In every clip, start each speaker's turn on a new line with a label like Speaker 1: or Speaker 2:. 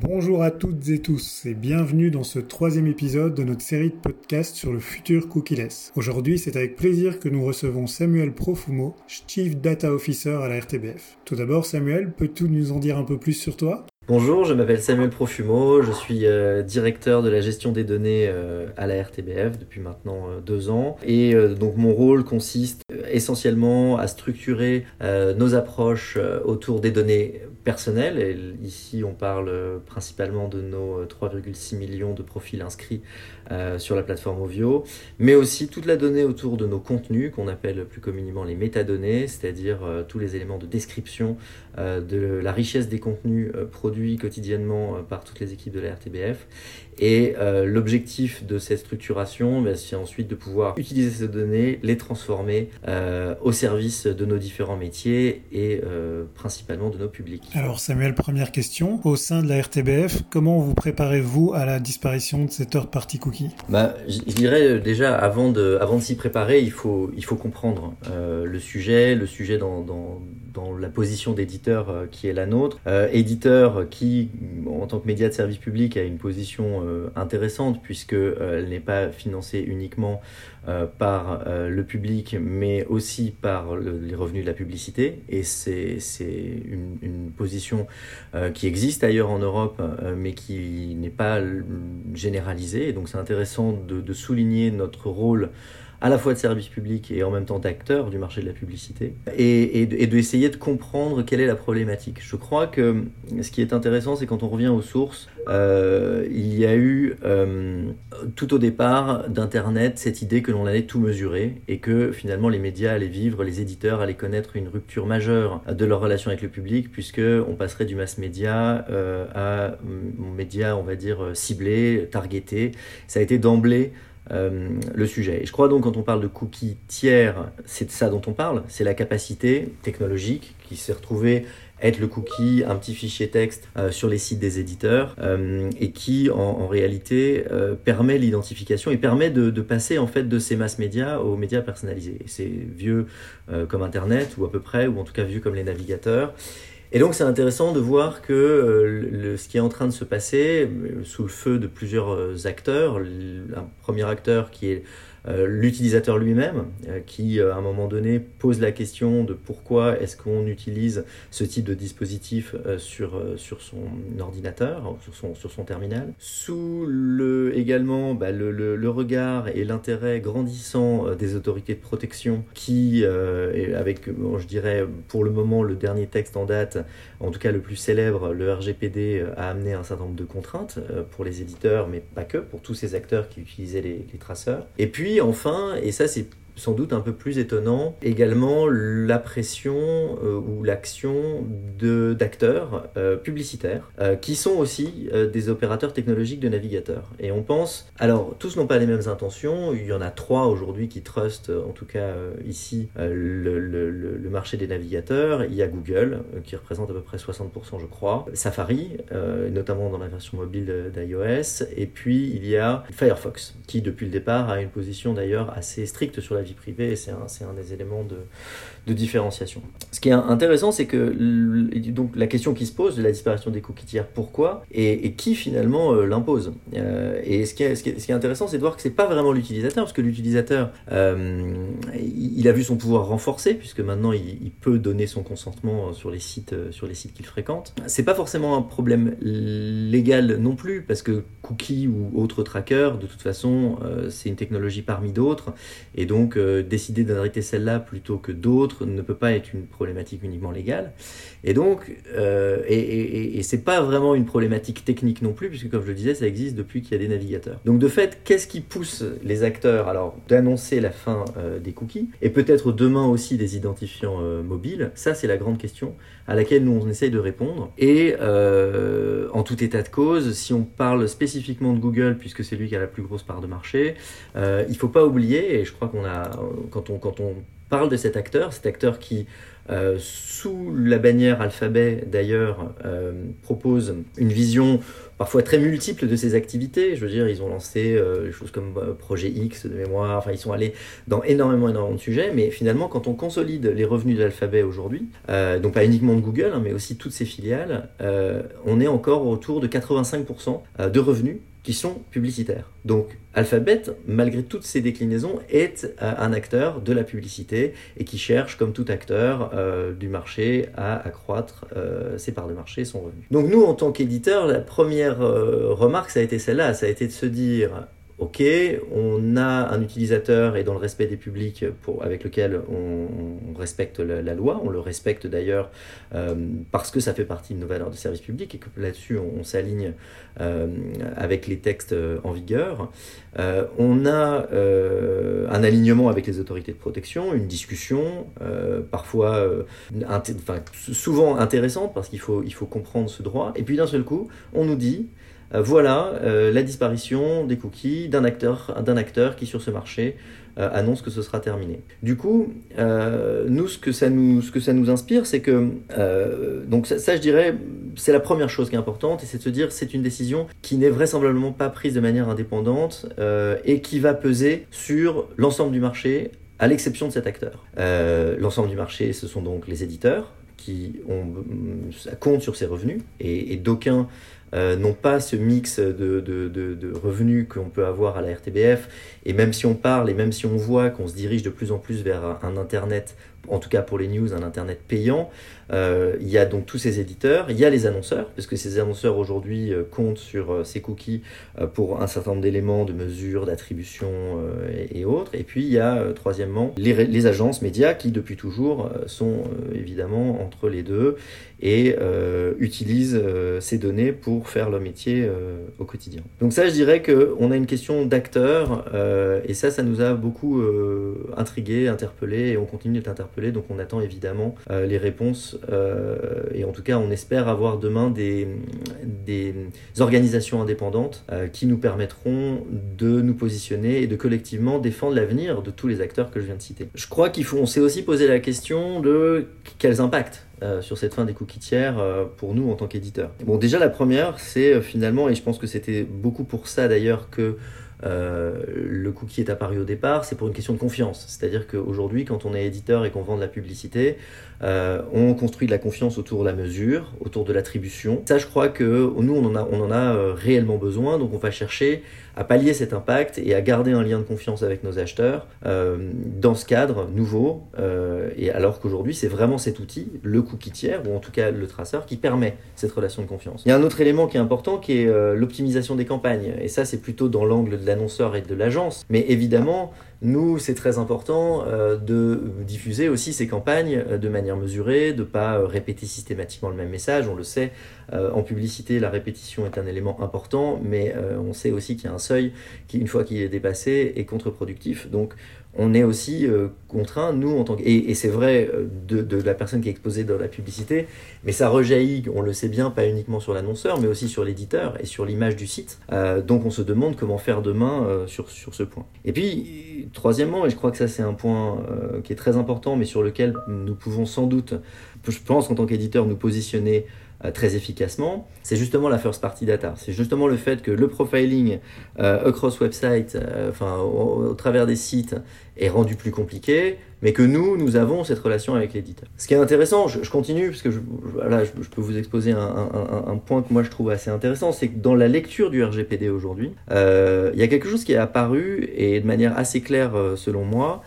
Speaker 1: Bonjour à toutes et tous et bienvenue dans ce troisième épisode de notre série de podcasts sur le futur cookieless. Aujourd'hui, c'est avec plaisir que nous recevons Samuel Profumo, Chief Data Officer à la RTBF. Tout d'abord, Samuel, peux-tu nous en dire un peu plus sur toi?
Speaker 2: Bonjour, je m'appelle Samuel Profumo, je suis euh, directeur de la gestion des données euh, à la RTBF depuis maintenant euh, deux ans. Et donc mon rôle consiste essentiellement à structurer nos approches autour des données personnelles. Et ici, on parle principalement de nos 3,6 millions de profils inscrits sur la plateforme Ovio, mais aussi toute la donnée autour de nos contenus qu'on appelle plus communément les métadonnées, c'est-à-dire tous les éléments de description de la richesse des contenus produits quotidiennement euh, par toutes les équipes de la RTBF. Et euh, l'objectif de cette structuration, ben, c'est ensuite de pouvoir utiliser ces données, les transformer euh, au service de nos différents métiers et principalement de nos publics.
Speaker 1: Alors Samuel, première question. Au sein de la RTBF, comment vous préparez-vous à la disparition de cette heure party cookie?
Speaker 2: Bah, je, dirais déjà, avant de, avant de s'y préparer, il faut, il faut comprendre le sujet, le sujet dans, dans, dans la position d'éditeur qui est la nôtre. éditeur qui, en tant que média de service public, a une position euh, intéressante puisqu'elle euh, n'est pas financée uniquement euh, par le public, mais aussi par les revenus de la publicité. Et c'est une, une, position qui existe ailleurs en Europe, mais qui n'est pas généralisée. Et donc c'est intéressant de souligner notre rôle à la fois de service public et en même temps d'acteur du marché de la publicité, et, et, d'essayer de comprendre quelle est la problématique. Je crois que ce qui est intéressant, c'est quand on revient aux sources, euh, il y a eu euh, tout au départ d'Internet cette idée que l'on allait tout mesurer et que finalement les médias allaient vivre, les éditeurs allaient connaître une rupture majeure de leur relation avec le public, puisque on passerait du mass média euh, à un média, on va dire, ciblé, targeté. Ça a été d'emblée euh, le sujet. Et je crois donc quand on parle de cookies tiers, c'est de ça dont on parle, c'est la capacité technologique qui s'est retrouvée être le cookie, un petit fichier texte euh, sur les sites des éditeurs euh, et qui en, réalité permet l'identification et permet de, de, passer en fait de ces masses médias aux médias personnalisés. C'est vieux comme Internet ou à peu près, ou en tout cas vieux comme les navigateurs. Et donc c'est intéressant de voir que euh, ce qui est en train de se passer euh, sous le feu de plusieurs euh, acteurs, un premier acteur qui est l'utilisateur lui-même, euh, qui à un moment donné pose la question de pourquoi est-ce qu'on utilise ce type de dispositif euh, sur, sur son ordinateur, sur son, sur son terminal. Sous le, également bah, le, le, regard et l'intérêt grandissant des autorités de protection qui, avec, je dirais, pour le moment, le dernier texte en date, en tout cas le plus célèbre, le RGPD, a amené un certain nombre de contraintes pour les éditeurs, mais pas que, pour tous ces acteurs qui utilisaient les, les traceurs. Et puis, enfin, et ça c'est sans doute un peu plus étonnant également la pression euh, ou l'action d'acteurs euh, publicitaires euh, qui sont aussi des opérateurs technologiques de navigateurs. Et on pense, alors tous n'ont pas les mêmes intentions, il y en a trois aujourd'hui qui trustent, en tout cas ici, le, le, le, marché des navigateurs. Il y a Google qui représente à peu près 60% je crois, Safari, notamment dans la version mobile d'iOS, et puis il y a Firefox qui depuis le départ a une position d'ailleurs assez stricte sur la vie privée c'est un, des éléments de, de, différenciation. Ce qui est intéressant, c'est que donc, la question qui se pose de la disparition des cookies tiers, pourquoi et, qui finalement euh, l'impose euh, Et ce qui, est, ce, qui est, intéressant, c'est de voir que c'est pas vraiment l'utilisateur, parce que l'utilisateur, euh, il a vu son pouvoir renforcé, puisque maintenant il, peut donner son consentement sur les sites, sur sites qu'il fréquente. C'est pas forcément un problème légal non plus, parce que cookies ou autres trackers, de toute façon, c'est une technologie parmi d'autres, et donc décider d'arrêter celle-là plutôt que d'autres ne peut pas être une problématique uniquement légale. Et donc, euh, et, c'est pas vraiment une problématique technique non plus, puisque comme je le disais, ça existe depuis qu'il y a des navigateurs. Donc de fait, qu'est-ce qui pousse les acteurs alors d'annoncer la fin euh, des cookies et peut-être demain aussi des identifiants euh, mobiles? Ça, c'est la grande question à laquelle nous on essaye de répondre. Et en tout état de cause, si on parle spécifiquement de Google, puisque c'est lui qui a la plus grosse part de marché, il faut pas oublier, et je crois qu'on a quand on quand on parle de cet acteur, cet acteur qui euh, sous la bannière alphabet d'ailleurs euh, propose une vision parfois très multiple de ses activités. Je veux dire, ils ont lancé euh, des choses comme Projet X de mémoire, enfin ils sont allés dans énormément, énormément de sujets, mais finalement quand on consolide les revenus de l'alphabet aujourd'hui, donc pas uniquement de Google, hein, mais aussi toutes ses filiales, on est encore autour de 85% de revenus qui sont publicitaires. Donc Alphabet, malgré toutes ces déclinaisons, est euh, un acteur de la publicité et qui cherche, comme tout acteur euh, du marché, à accroître euh, ses parts de marché, son revenu. Donc nous, en tant qu'éditeur, la première remarque, ça a été celle-là, ça a été de se dire, ok, on a un utilisateur et dans le respect des publics avec lequel on, respecte la, loi, on le respecte d'ailleurs euh, parce que ça fait partie de nos valeurs de service public et que là-dessus on, s'aligne euh, avec les textes euh, en vigueur. on a un alignement avec les autorités de protection, une discussion, parfois, souvent intéressante parce qu'il faut, comprendre ce droit. Et puis d'un seul coup, on nous dit voilà euh, la disparition des cookies d'un acteur, d'un acteur qui sur ce marché euh, annonce que ce sera terminé. Du coup, nous ce que ça nous, ce que ça nous inspire, c'est que donc ça, je dirais c'est la première chose qui est importante et c'est de se dire c'est une décision qui n'est vraisemblablement pas prise de manière indépendante et qui va peser sur l'ensemble du marché à l'exception de cet acteur. l'ensemble du marché, ce sont donc les éditeurs qui ont, comptent sur ces revenus et, et d'aucuns euh, n'ont pas ce mix de, de, de, revenus qu'on peut avoir à la RTBF. Et même si on parle et même si on voit qu'on se dirige de plus en plus vers un Internet en tout cas pour les news, un Internet payant. Euh, il y a donc tous ces éditeurs, il y a les annonceurs, parce que ces annonceurs aujourd'hui euh, comptent sur euh, ces cookies pour un certain nombre d'éléments, de mesures, d'attribution et, autres. Et puis il y a, troisièmement, les, agences médias qui, depuis toujours, sont évidemment entre les deux et utilisent ces données pour faire leur métier au quotidien. Donc ça, je dirais qu'on a une question d'acteurs, et ça, ça nous a beaucoup intrigué, interpellé, et on continue d'être interpellé donc on attend évidemment les réponses euh, et en tout cas on espère avoir demain des, organisations indépendantes euh, qui nous permettront de nous positionner et de collectivement défendre l'avenir de tous les acteurs que je viens de citer. Je crois qu'il faut, on s'est aussi posé la question de quels impacts sur cette fin des cookies tiers pour nous en tant qu'éditeurs. Bon, déjà la première, c'est finalement, et je pense que c'était beaucoup pour ça d'ailleurs que euh, le cookie est apparu au départ, c'est pour une question de confiance. C'est-à-dire qu'aujourd'hui, quand on est éditeur et qu'on vend de la publicité, euh, on construit de la confiance autour de la mesure, autour de l'attribution. Ça, je crois que nous, on en a, euh, réellement besoin, donc on va chercher à pallier cet impact et à garder un lien de confiance avec nos acheteurs dans ce cadre nouveau. Et alors qu'aujourd'hui, c'est vraiment cet outil, le cookie tiers, ou en tout cas le traceur, qui permet cette relation de confiance. Il y a un autre élément qui est important, qui est l'optimisation des campagnes. Et ça, c'est plutôt dans l'angle de l'annonceur et de l'agence. Mais évidemment, nous, c'est très important euh, de diffuser aussi ces campagnes euh, de manière mesurée, de ne pas euh, répéter systématiquement le même message. On le sait, en publicité, la répétition est un élément important, mais on sait aussi qu'il y a un seuil qui, une fois qu'il est dépassé, est contre-productif. Donc, on est aussi euh, contraint, nous, en tant que... Et, c'est vrai euh, de, la personne qui est exposée dans la publicité, mais ça rejaillit, on le sait bien, pas uniquement sur l'annonceur, mais aussi sur l'éditeur et sur l'image du site. Euh, donc on se demande comment faire demain sur, sur ce point. Et puis, troisièmement, et je crois que ça c'est un point qui est très important, mais sur lequel nous pouvons sans doute, je pense en tant qu'éditeur, nous positionner très efficacement, c'est justement la first party data. C'est justement le fait que le profiling euh, across website, euh, enfin au, travers des sites, est rendu plus compliqué, mais que nous, nous avons cette relation avec l'éditeur. Ce qui est intéressant, je, continue parce que je, voilà, je, peux vous exposer un, point que moi je trouve assez intéressant, c'est que dans la lecture du RGPD aujourd'hui, il y a quelque chose qui est apparu et de manière assez claire selon moi,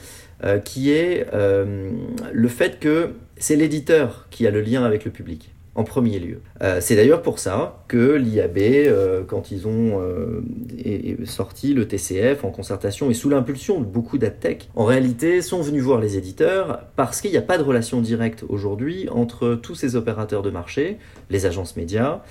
Speaker 2: qui est le fait que c'est l'éditeur qui a le lien avec le public en premier lieu. Euh, c'est d'ailleurs pour ça que l'IAB, euh, quand ils ont euh, sorti le TCF en concertation et sous l'impulsion de beaucoup d'adtech, en réalité sont venus voir les éditeurs parce qu'il n'y a pas de relation directe aujourd'hui entre tous ces opérateurs de marché, les agences médias,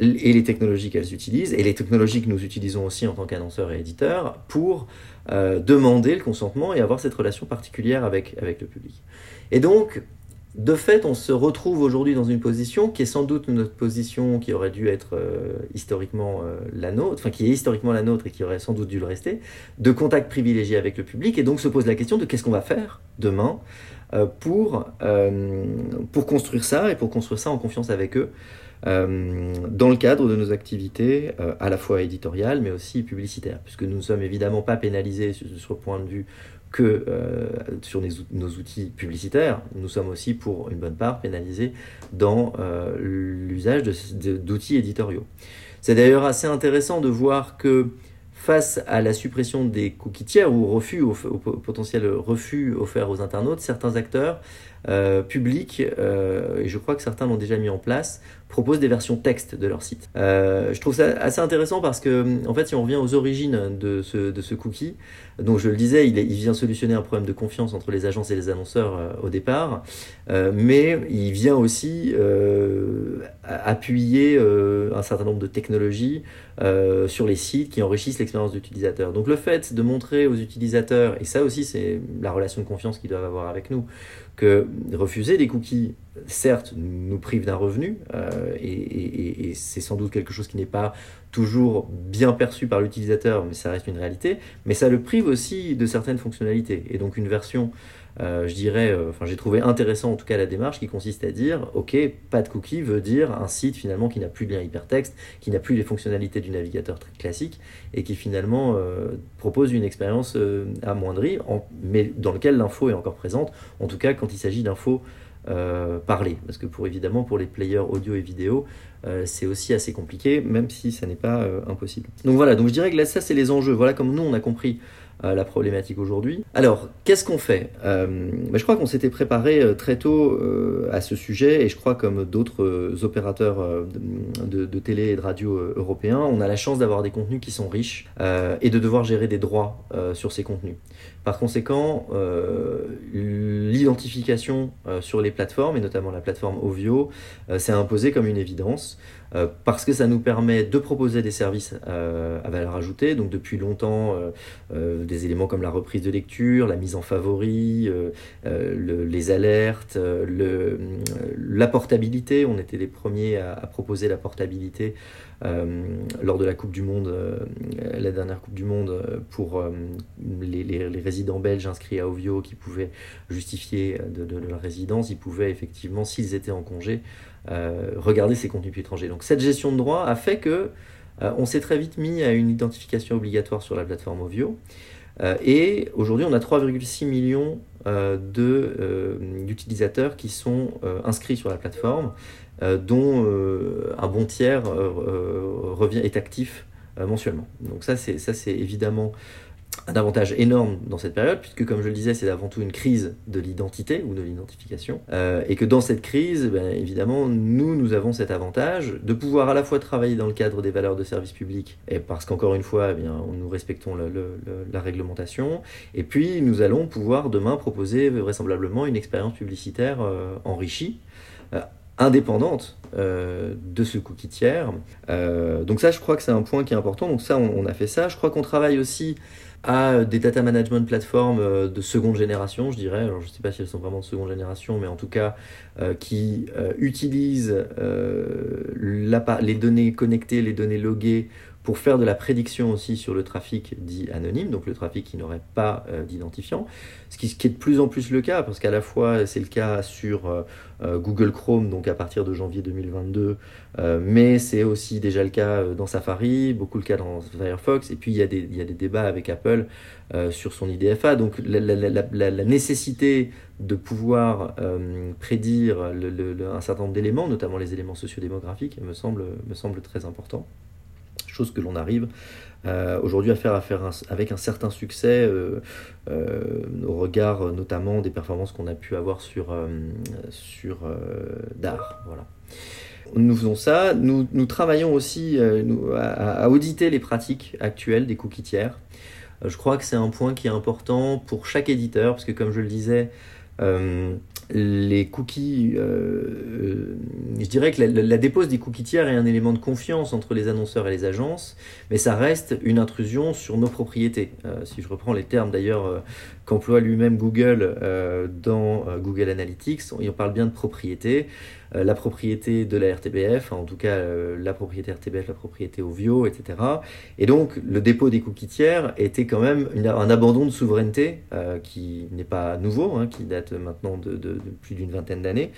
Speaker 2: et les technologies qu'elles utilisent, et les technologies que nous utilisons aussi en tant qu'annonceurs et éditeurs, pour demander le consentement et avoir cette relation particulière avec, avec le public. Et donc, de fait, on se retrouve aujourd'hui dans une position qui est sans doute notre position qui aurait dû être euh, historiquement euh, la nôtre, enfin qui est historiquement la nôtre et qui aurait sans doute dû le rester, de contact privilégié avec le public. Et donc se pose la question de qu'est-ce qu'on va faire demain euh, pour, pour construire ça et pour construire ça en confiance avec eux. dans le cadre de nos activités à la fois éditoriales mais aussi publicitaires, puisque nous ne sommes évidemment pas pénalisés sur, ce point de vue que euh, sur nos outils publicitaires, nous sommes aussi pour une bonne part pénalisés dans euh, l'usage d'outils éditoriaux. C'est d'ailleurs assez intéressant de voir que face à la suppression des cookies tiers ou refus, au, potentiel refus offert aux internautes, certains acteurs euh, publics, et je crois que certains l'ont déjà mis en place, proposent des versions texte de leur site. Euh, je trouve ça assez intéressant parce que, en fait, si on revient aux origines de ce, de ce cookie, donc je le disais, il, il, vient solutionner un problème de confiance entre les agences et les annonceurs euh, au départ, euh, mais il vient aussi appuyer un certain nombre de technologies sur les sites qui enrichissent l'expérience d'utilisateur. Donc le fait de montrer aux utilisateurs, et ça aussi c'est la relation de confiance qu'ils doivent avoir avec nous, que refuser des cookies, certes, nous prive d'un revenu, euh, et, c'est sans doute quelque chose qui n'est pas toujours bien perçu par l'utilisateur, mais ça reste une réalité, mais ça le prive aussi de certaines fonctionnalités. Et donc une version, euh, je dirais, euh, enfin j'ai trouvé intéressant en tout cas la démarche qui consiste à dire, ok, pas de cookies veut dire un site finalement qui n'a plus de lien hypertexte, qui n'a plus les fonctionnalités du navigateur très classique, et qui finalement propose une expérience amoindrie, mais dans lequel l'info est encore présente, en tout cas quand il s'agit d'infos euh. Parce que pour évidemment, pour les players audio et vidéo, euh, c'est aussi assez compliqué, même si ça n'est pas euh, impossible. Donc voilà, donc je dirais que là, ça, c'est les enjeux. Voilà comme nous, on a compris la problématique aujourd'hui. Alors, qu'est-ce qu'on fait? Ben, Je crois qu'on s'était préparé très tôt à ce sujet, et je crois comme d'autres opérateurs de, de, télé et de radio européens, on a la chance d'avoir des contenus qui sont riches et de devoir gérer des droits sur ces contenus. Par conséquent, euh, l'identification euh, sur les plateformes, et notamment la plateforme Ovio, euh, s'est imposée comme une évidence, parce que ça nous permet de proposer des services à valeur ajoutée, donc depuis longtemps, des éléments comme la reprise de lecture, la mise en favori, les alertes, la portabilité, on était les premiers à, proposer la portabilité euh, lors de la Coupe du Monde, euh, la dernière Coupe du Monde, euh, pour les, résidents belges inscrits à Ovio qui pouvaient justifier de, leur résidence, ils pouvaient effectivement, s'ils étaient en congé, regarder ces contenus étrangers. Donc cette gestion de droit a fait que on s'est très vite mis à une identification obligatoire sur la plateforme Ovio. et aujourd'hui, on a 3,6 millions d'utilisateurs qui sont inscrits sur la plateforme. Euh, dont euh, un bon tiers euh, revient, est actif mensuellement. Donc ça, c'est, ça, c'est évidemment un avantage énorme dans cette période, puisque comme je le disais, c'est avant tout une crise de l'identité ou de l'identification, et que dans cette crise, ben, évidemment, nous, nous avons cet avantage de pouvoir à la fois travailler dans le cadre des valeurs de service public, et parce qu'encore une fois, eh bien, nous respectons la réglementation, et puis nous allons pouvoir demain proposer vraisemblablement une expérience publicitaire enrichie indépendante euh, de ce cookie tiers. Euh, donc ça, je crois que c'est un point qui est important. Donc ça, on, a fait ça. Je crois qu'on travaille aussi à des data management plateformes euh, de seconde génération, je dirais. Alors je ne sais pas si elles sont vraiment de seconde génération, mais en tout cas qui utilisent les données connectées, les données loguées pour faire de la prédiction aussi sur le trafic dit anonyme, donc le trafic qui n'aurait pas euh, d'identifiant, ce qui, est de plus en plus le cas, parce qu'à la fois c'est le cas sur euh, euh, Google Chrome, donc à partir de janvier 2022, mais c'est aussi déjà le cas dans Safari, beaucoup le cas dans Firefox, et puis il y a des, débats avec Apple sur son IDFA, donc la, la, nécessité de pouvoir prédire un certain nombre d'éléments, notamment les éléments sociodémographiques, me semble, me semble très important chose que l'on arrive euh, aujourd'hui à faire, à avec un certain succès euh, euh, au regard notamment des performances qu'on a pu avoir sur, sur DAR. Voilà. Nous faisons ça, nous, nous travaillons aussi à, auditer les pratiques actuelles des cookies tiers. je crois que c'est un point qui est important pour chaque éditeur, parce que comme je le disais, les cookies, euh, je dirais que la, dépose des cookies tiers est un élément de confiance entre les annonceurs et les agences, mais ça reste une intrusion sur nos propriétés. si je reprends les termes d'ailleurs qu'emploie lui-même Google dans Google Analytics, on, on parle bien de propriété. Euh, la propriété de la RTBF, en tout cas euh, la propriété RTBF, la propriété OVIO, etc. Et donc le dépôt des cookies tiers était quand même un abandon de souveraineté euh, qui n'est pas nouveau, hein, qui date maintenant de, plus d'une vingtaine d'années,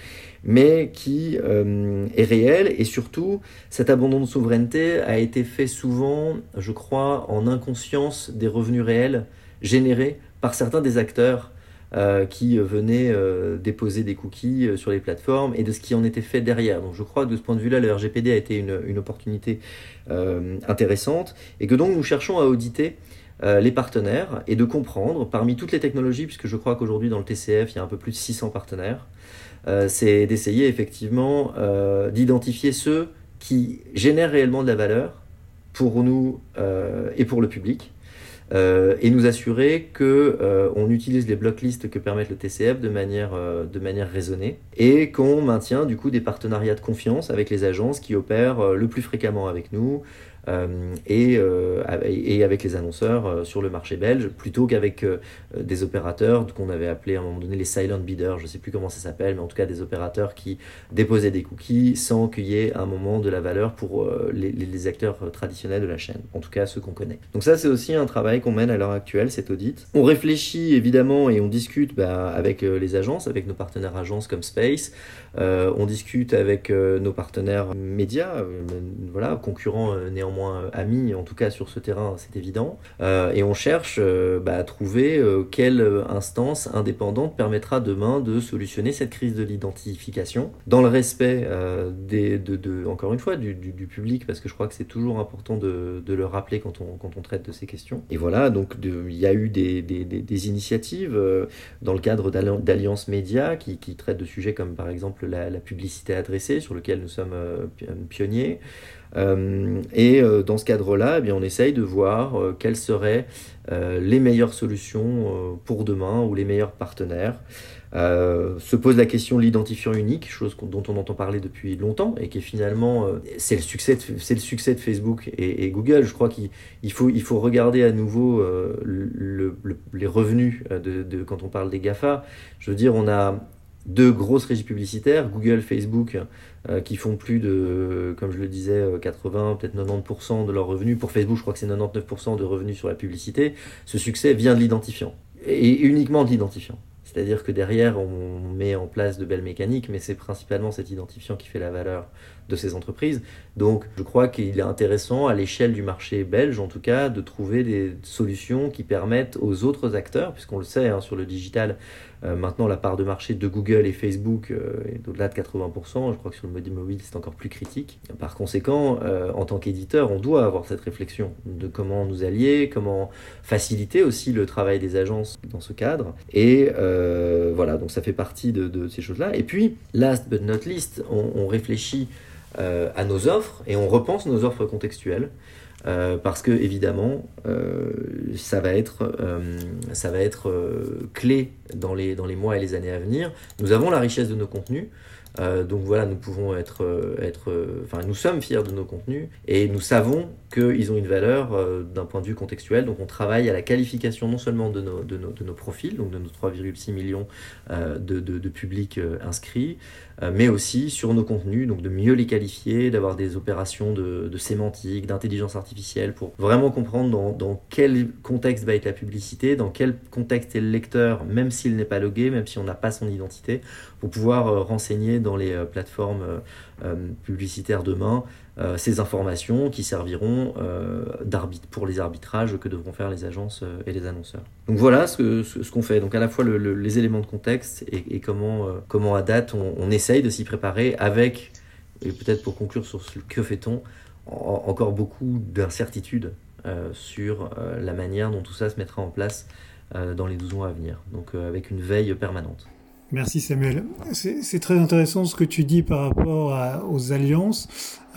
Speaker 2: mais qui est réel et surtout cet abandon de souveraineté a été fait souvent, je crois, en inconscience des revenus réels générés par certains des acteurs euh, qui venaient euh, déposer des cookies euh, sur les plateformes et de ce qui en était fait derrière. Donc je crois que de ce point de vue-là, le RGPD a été une, opportunité intéressante et que donc nous cherchons à auditer les partenaires et de comprendre parmi toutes les technologies, puisque je crois qu'aujourd'hui dans le TCF il y a un peu plus de 600 partenaires, c'est d'essayer effectivement d'identifier ceux qui génèrent réellement de la valeur pour nous et pour le public euh, et nous assurer que euh, on utilise les blocklists que permettent le TCF de manière, euh, de manière raisonnée et qu'on maintient du coup des partenariats de confiance avec les agences qui opèrent le plus fréquemment avec nous, euh, euh, et, et, avec les annonceurs euh, sur le marché belge, plutôt qu'avec des opérateurs qu'on avait appelés à un moment donné les silent bidders, je ne sais plus comment ça s'appelle, mais en tout cas des opérateurs qui déposaient des cookies sans qu'il y ait un moment de la valeur pour les, les, acteurs traditionnels de la chaîne, en tout cas ceux qu'on connaît. Donc ça c'est aussi un travail qu'on mène à l'heure actuelle, cet audit. On réfléchit évidemment et on discute bah, avec les agences, avec nos partenaires agences comme Space, on discute avec nos partenaires médias, voilà, concurrents néanmoins euh, amis, en tout cas sur ce terrain, c'est évident. Euh, et on cherche euh, bah, à trouver quelle instance indépendante permettra demain de solutionner cette crise de l'identification dans le respect de, encore une fois, du, public, parce que je crois que c'est toujours important de, le rappeler quand on, quand on traite de ces questions. Et voilà, donc il y a eu des, initiatives dans le cadre d'alliances médias qui, qui, traitent de sujets comme par exemple la, la publicité adressée, sur lequel nous sommes pionniers. Euh, et euh, dans ce cadre-là, eh on essaye de voir euh, quelles seraient les meilleures solutions pour demain ou les meilleurs partenaires. se pose la question de l'identifiant unique, chose dont on entend parler depuis longtemps et qui est finalement c'est le succès le succès de Facebook et, Google. Je crois qu'il faut regarder à nouveau les revenus quand on parle des Gafa. Je veux dire, on a deux grosses régies publicitaires, Google, Facebook, euh, qui font plus de, comme je le disais, 80, euh, peut-être 90% de leurs revenus. Pour Facebook, je crois que c'est 99% de revenus sur la publicité. Ce succès vient de l'identifiant, et uniquement de l'identifiant. C'est-à-dire que derrière, on met en place de belles mécaniques, mais c'est principalement cet identifiant qui fait la valeur de ces entreprises. Donc je crois qu'il est intéressant, à l'échelle du marché belge en tout cas, de trouver des solutions qui permettent aux autres acteurs, puisqu'on le sait, hein, sur le digital, maintenant la part de marché de Google et Facebook euh, est au-delà de 80%, je crois que sur le mode mobile c'est encore plus critique. Par conséquent, euh, en tant qu'éditeur, on doit avoir cette réflexion de comment nous allier, comment faciliter aussi le travail des agences dans ce cadre. Et voilà, donc ça fait partie de, ces choses-là. Et puis, last but not least, on réfléchit euh, à nos offres et on repense nos offres contextuelles. Euh, parce que évidemment euh, ça va être, ça va être clé dans les, dans les mois et les années à venir. Nous avons la richesse de nos contenus, donc voilà, nous pouvons être, être, enfin nous sommes fiers de nos contenus et nous savons qu'ils ont une valeur d'un point de vue contextuel. Donc on travaille à la qualification non seulement de nos, profils, donc de nos 3,6 millions de, de, publics inscrits, euh, mais aussi sur nos contenus, donc de mieux les qualifier, d'avoir des opérations de, sémantique, d'intelligence artificielle pour vraiment comprendre dans, dans, quel contexte va être la publicité, dans quel contexte est le lecteur, même s'il n'est pas logué, même si on n'a pas son identité, pour pouvoir euh, renseigner dans les euh, plateformes publicitaires demain euh, ces informations qui serviront euh, pour les arbitrages que devront faire les agences euh, et les annonceurs. Donc voilà ce, qu'on fait. Donc à la fois les éléments de contexte et, comment, comment à date on, essaye de s'y préparer avec, et peut-être pour conclure sur ce que fait-on, encore beaucoup d'incertitudes sur la manière dont tout ça se mettra en place dans les 12 mois à venir. Donc avec une veille permanente.
Speaker 1: Merci Samuel. C'est très intéressant ce que tu dis par rapport aux alliances.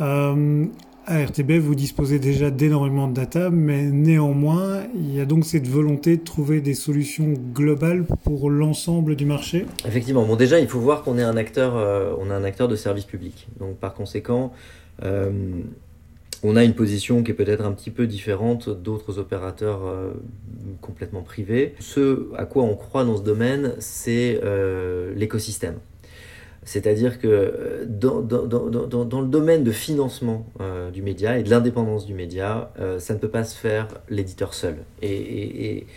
Speaker 1: Euh, À RTB, vous disposez déjà d'énormément de data, mais néanmoins, il y a donc cette volonté de trouver des solutions globales pour l'ensemble du marché?
Speaker 2: Effectivement. Bon, déjà, il faut voir qu'on est un acteur, euh, on est un acteur de service public. Donc, par conséquent, euh, on a une position qui est peut-être un petit peu différente d'autres opérateurs euh, complètement privés. Ce à quoi on croit dans ce domaine, c'est l'écosystème. C'est-à-dire que euh, dans, le domaine de financement euh, du média et de l'indépendance du média, euh, ça ne peut pas se faire l'éditeur seul. Et,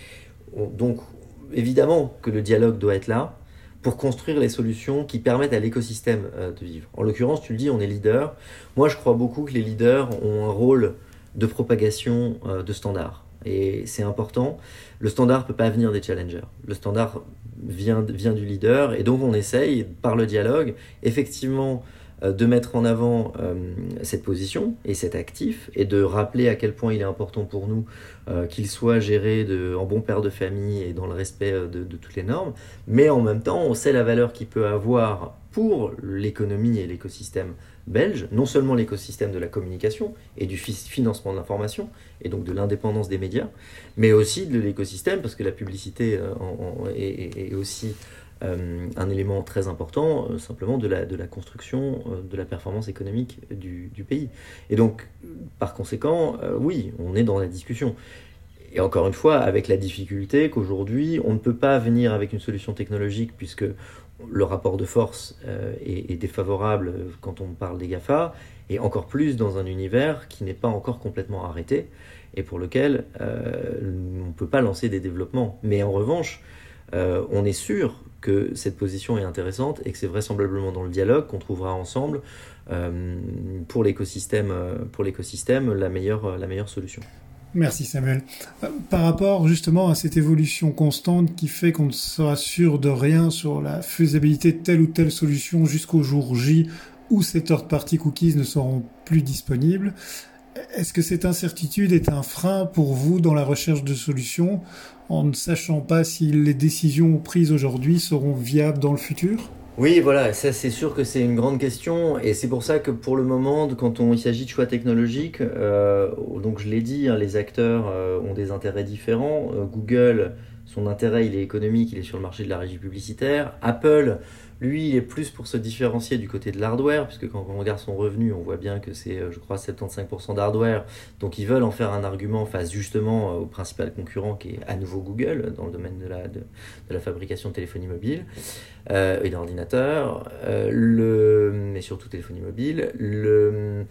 Speaker 2: donc, évidemment que le dialogue doit être là pour construire les solutions qui permettent à l'écosystème de vivre. En l'occurrence, tu le dis, on est leader. Moi, je crois beaucoup que les leaders ont un rôle de propagation de standards. Et c'est important. Le standard ne peut pas venir des challengers. Le standard vient, vient du leader. Et donc on essaye, par le dialogue, effectivement euh, de mettre en avant euh, cette position et cet actif et de rappeler à quel point il est important pour nous euh, qu'il soit géré en bon père de famille et dans le respect de, toutes les normes. Mais en même temps, on sait la valeur qu'il peut avoir pour l'économie et l'écosystème belge, non seulement l'écosystème de la communication et du financement de l'information, et donc de l'indépendance des médias, mais aussi de l'écosystème, parce que la publicité euh, est, aussi euh, un élément très important, euh, simplement de la, construction de la performance économique du, du pays. Et donc, par conséquent, oui, on est dans la discussion. Et encore une fois, avec la difficulté qu'aujourd'hui, on ne peut pas venir avec une solution technologique puisque le rapport de force euh, est, défavorable quand on parle des GAFA, et encore plus dans un univers qui n'est pas encore complètement arrêté et pour lequel euh, on ne peut pas lancer des développements. Mais en revanche, euh, on est sûr que cette position est intéressante et que c'est vraisemblablement dans le dialogue qu'on trouvera ensemble pour l'écosystème la meilleure, la meilleure solution.
Speaker 1: Merci Samuel. Par rapport justement à cette évolution constante qui fait qu'on ne sera sûr de rien sur la faisabilité de telle ou telle solution jusqu'au jour J où ces third party cookies ne seront plus disponibles, est-ce que cette incertitude est un frein pour vous dans la recherche de solutions en ne sachant pas si les décisions prises aujourd'hui seront viables dans le futur?
Speaker 2: Oui, voilà, ça c'est sûr que c'est une grande question et c'est pour ça que pour le moment, quand il s'agit de choix technologiques, euh, donc je l'ai dit, hein, les acteurs euh, ont des intérêts différents. Euh, Google, son intérêt il est économique, il est sur le marché de la régie publicitaire. Apple, lui, est plus pour se différencier du côté de l'hardware, puisque quand on regarde son revenu, on voit bien que c'est, je crois, 75% d'hardware. Donc ils veulent en faire un argument face justement au principal concurrent qui est à nouveau Google dans le domaine de la, de, la fabrication de téléphonie mobile euh, et d'ordinateur, euh, le, mais surtout téléphonie mobile. Le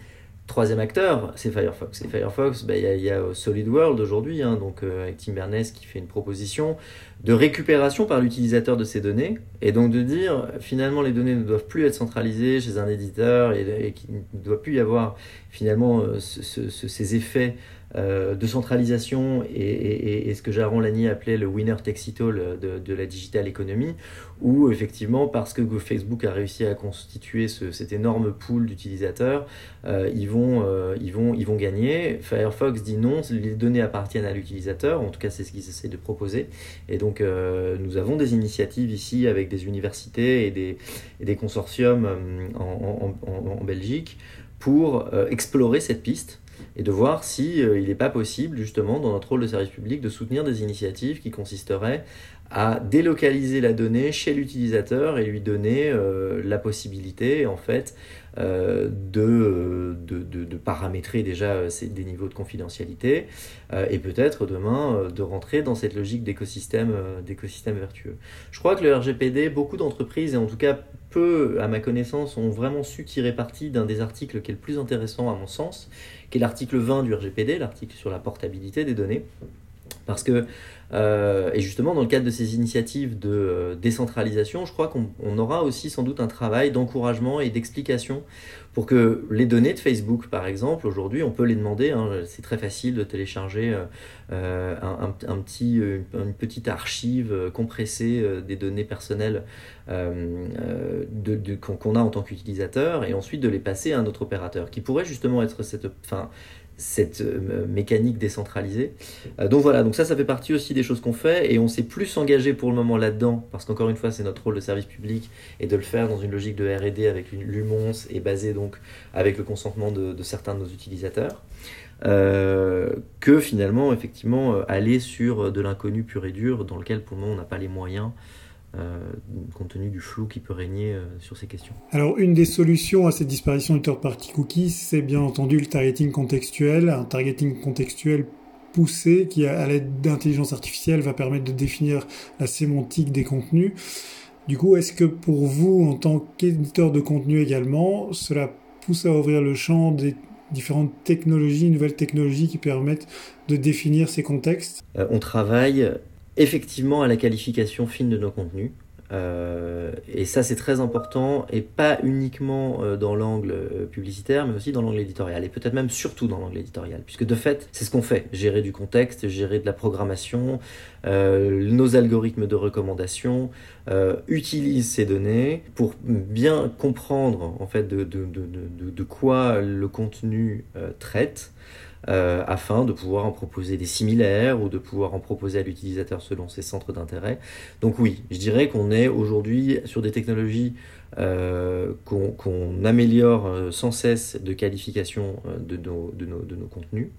Speaker 2: troisième acteur, c'est Firefox. Et Firefox, bah, il y, a SolidWorld aujourd'hui, hein, donc euh, avec Tim Berners qui fait une proposition de récupération par l'utilisateur de ces données, et donc de dire finalement les données ne doivent plus être centralisées chez un éditeur et, qu'il ne doit plus y avoir finalement ces effets euh, de centralisation et, ce que Jaron Lanier appelait le winner takes all de, la digital economy, où effectivement, parce que Facebook a réussi à constituer cet énorme pool d'utilisateurs, euh, ils, vont, euh, ils, vont, ils vont gagner. Firefox dit non, les données appartiennent à l'utilisateur, en tout cas c'est ce qu'ils essaient de proposer. Et donc nous avons des initiatives ici avec des universités et des, consortiums en Belgique pour explorer cette piste et de voir si euh, il n'est pas possible justement dans notre rôle de service public de soutenir des initiatives qui consisteraient à délocaliser la donnée chez l'utilisateur et lui donner euh, la possibilité en fait euh, de, paramétrer déjà des niveaux de confidentialité et peut-être demain de rentrer dans cette logique d'écosystème d'écosystème vertueux. Je crois que le RGPD, beaucoup d'entreprises et en tout cas peu à ma connaissance ont vraiment su tirer parti d'un des articles qui est le plus intéressant à mon sens qui est l'article 20 du RGPD, l'article sur la portabilité des données. Parce que, euh, et justement, dans le cadre de ces initiatives de euh, décentralisation, je crois qu'on aura aussi sans doute un travail d'encouragement et d'explication pour que les données de Facebook, par exemple, aujourd'hui, on peut les demander. Hein, c'est très facile de télécharger euh, un, petit, une, petite archive compressée des données personnelles qu'on a en tant qu'utilisateur et ensuite de les passer à un autre opérateur qui pourrait justement être cette, enfin, cette mécanique décentralisée. donc voilà, donc ça, ça fait partie aussi des choses qu'on fait et on s'est plus engagé pour le moment là-dedans parce qu'encore une fois, c'est notre rôle de service public et de le faire dans une logique de R&D avec l'UMONS et basé donc avec le consentement de, certains de nos utilisateurs. Euh, que finalement, effectivement, euh, aller sur de l'inconnu pur et dur dans lequel pour le moment on n'a pas les moyens. Euh, compte tenu du flou qui peut régner sur ces questions.
Speaker 1: Alors, une des solutions à cette disparition du third-party cookies, c'est bien entendu le targeting contextuel, un targeting contextuel poussé qui, à l'aide d'intelligence artificielle, va permettre de définir la sémantique des contenus. Du coup, est-ce que pour vous, en tant qu'éditeur de contenu également, cela pousse à ouvrir le champ des différentes technologies, nouvelles technologies qui permettent de définir ces contextes?
Speaker 2: Euh, On travaille effectivement à la qualification fine de nos contenus. Euh, et ça, c'est très important, et pas uniquement euh, dans l'angle euh, publicitaire, mais aussi dans l'angle éditorial, et peut-être même surtout dans l'angle éditorial, puisque de fait, c'est ce qu'on fait, gérer du contexte, gérer de la programmation, nos algorithmes de recommandation utilisent ces données pour bien comprendre en fait de, quoi le contenu traite. Euh, afin de pouvoir en proposer des similaires ou de pouvoir en proposer à l'utilisateur selon ses centres d'intérêt. Donc oui, je dirais qu'on est aujourd'hui sur des technologies euh, qu'on améliore euh, sans cesse de qualification de de nos contenus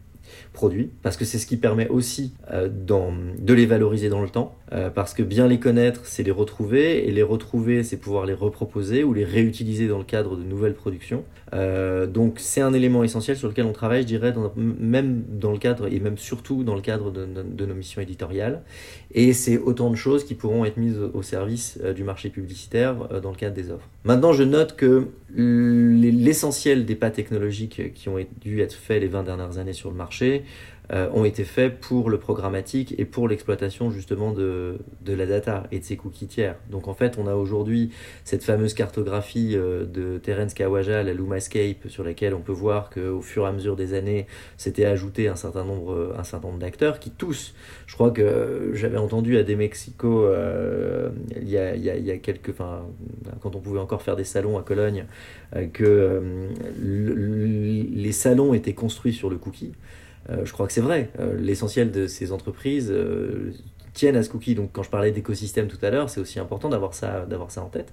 Speaker 2: produits, parce que c'est ce qui permet aussi euh, de les valoriser dans le temps, euh, parce que bien les connaître, c'est les retrouver, et les retrouver, c'est pouvoir les reproposer ou les réutiliser dans le cadre de nouvelles productions. Euh, donc c'est un élément essentiel sur lequel on travaille, je dirais, même dans le cadre, et même surtout dans le cadre de, nos missions éditoriales. Et c'est autant de choses qui pourront être mises au service du marché publicitaire dans le cadre des offres. Maintenant, je note que l'essentiel des pas technologiques qui ont dû être faits les 20 dernières années sur le marché euh, ont été faits pour le programmatique et pour l'exploitation justement de, de, la data et de ses cookies tiers. Donc en fait, on a aujourd'hui cette fameuse cartographie euh, de Terence Kawaja, la Lumascape, sur laquelle on peut voir qu'au fur et à mesure des années, s'était ajouté un certain nombre, nombre d'acteurs qui tous, je crois que j'avais entendu à des Mexico euh, il, y a, quelques, quand on pouvait encore faire des salons à Cologne, que les salons étaient construits sur le cookie. Euh, je crois que c'est vrai. Euh, l'essentiel de ces entreprises euh, tiennent à ce cookie. Donc quand je parlais d'écosystème tout à l'heure, c'est aussi important d'avoir ça, ça en tête.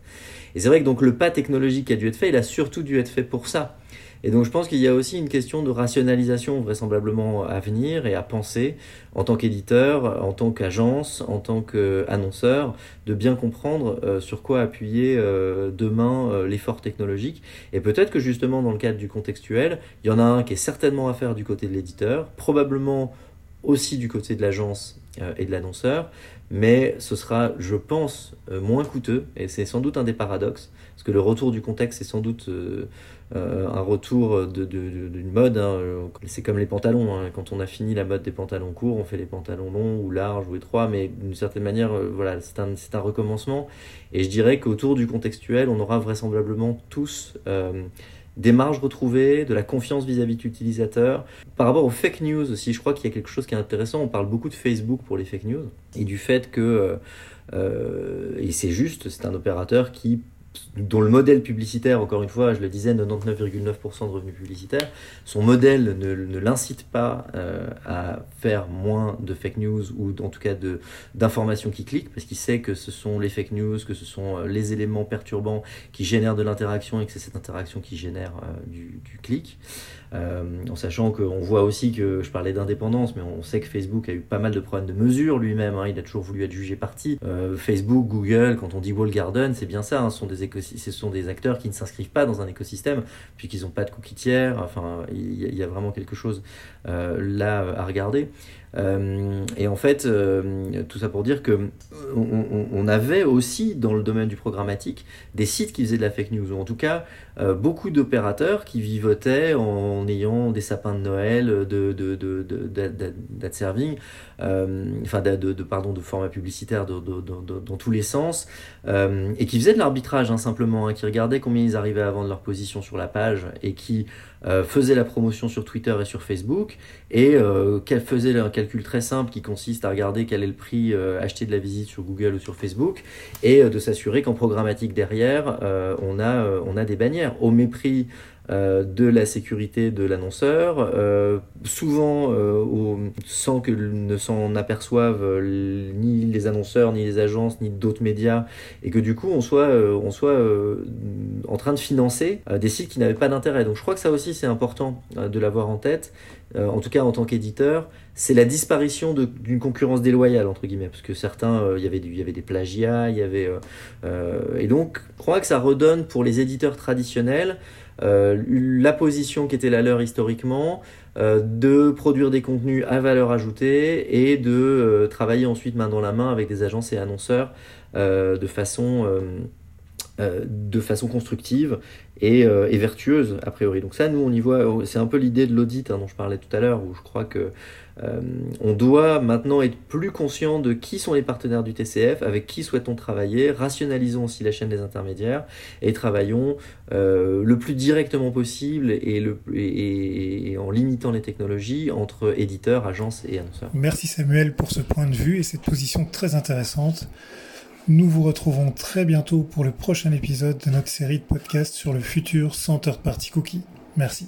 Speaker 2: Et c'est vrai que donc le pas technologique qui a dû être fait, il a surtout dû être fait pour ça. Et donc je pense qu'il y a aussi une question de rationalisation vraisemblablement à venir et à penser en tant qu'éditeur, en tant qu'agence, en tant qu'annonceur, de bien comprendre euh, sur quoi appuyer euh, demain euh, l'effort technologique. Et peut-être que justement dans le cadre du contextuel, il y en a un qui est certainement à faire du côté de l'éditeur, probablement aussi du côté de l'agence et de l'annonceur, mais ce sera, je pense, moins coûteux, et c'est sans doute un des paradoxes, parce que le retour du contexte est sans doute euh, un retour d'une de, mode. Hein. C'est comme les pantalons. Hein. Quand on a fini la mode des pantalons courts, on fait les pantalons longs ou larges ou étroits, mais d'une certaine manière, euh, voilà, c'est un, un, recommencement. Et je dirais qu'autour du contextuel, on aura vraisemblablement tous euh, des marges retrouvées, de la confiance vis-à-vis de l'utilisateur. Par rapport aux fake news aussi, je crois qu'il y a quelque chose qui est intéressant. On parle beaucoup de Facebook pour les fake news et du fait que, et c'est juste, c'est un opérateur qui dont le modèle publicitaire, encore une fois, je le disais, 99,9% de revenus publicitaires, son modèle ne, ne l'incite pas euh, à faire moins de fake news ou en tout cas d'informations qui cliquent, parce qu'il sait que ce sont les fake news, que ce sont euh, les éléments perturbants qui génèrent de l'interaction et que c'est cette interaction qui génère euh, du, du, clic. En sachant qu'on voit aussi que je parlais d'indépendance, mais on sait que Facebook a eu pas mal de problèmes de mesure lui-même. Hein, il a toujours voulu être jugé parti. Facebook, Google, quand on dit wall garden, c'est bien ça. Hein, ce, sont des ce sont des acteurs qui ne s'inscrivent pas dans un écosystème puisqu'ils n'ont pas de cookie tiers. Enfin, il y, a vraiment quelque chose euh, là à regarder. Euh, et en fait, euh, tout ça pour dire que on, avait aussi dans le domaine du programmatique des sites qui faisaient de la fake news, ou en tout cas euh, beaucoup d'opérateurs qui vivotaient en ayant des sapins de Noël, de, de, de, de serving, enfin de, pardon, de format publicitaire dans tous les sens, et qui faisaient de l'arbitrage hein, simplement, hein, qui regardaient combien ils arrivaient à vendre leur position sur la page et qui euh, faisait la promotion sur Twitter et sur Facebook et euh, qu'elle faisait un calcul très simple qui consiste à regarder quel est le prix euh, acheté de la visite sur Google ou sur Facebook et de s'assurer qu'en programmatique derrière on a on a des bannières. Au mépris de la sécurité de l'annonceur, souvent sans que ne s'en aperçoivent ni les annonceurs, ni les agences, ni d'autres médias, et que du coup on soit, on soit en train de financer des sites qui n'avaient pas d'intérêt. Donc je crois que ça aussi c'est important de l'avoir en tête, en tout cas en tant qu'éditeur c'est la disparition d'une concurrence déloyale entre guillemets parce que certains euh, y il y avait des plagiats il y avait euh, euh, et donc je crois que ça redonne pour les éditeurs traditionnels la position qui était la leur historiquement de produire des contenus à valeur ajoutée et de travailler ensuite main dans la main avec des agences et annonceurs de façon de façon constructive et, et, vertueuse a priori. Donc ça, nous, on y voit, c'est un peu l'idée de l'audit hein, dont je parlais tout à l'heure, où je crois que euh, on doit maintenant être plus conscient de qui sont les partenaires du TCF, avec qui souhaitons travailler, rationalisons aussi la chaîne des intermédiaires et travaillons euh, le plus directement possible et, en limitant les technologies entre éditeurs, agences et annonceurs.
Speaker 1: Merci Samuel pour ce point de vue et cette position très intéressante. Nous vous retrouvons très bientôt pour le prochain épisode de notre série de podcasts sur le futur Center Party Cookie. Merci.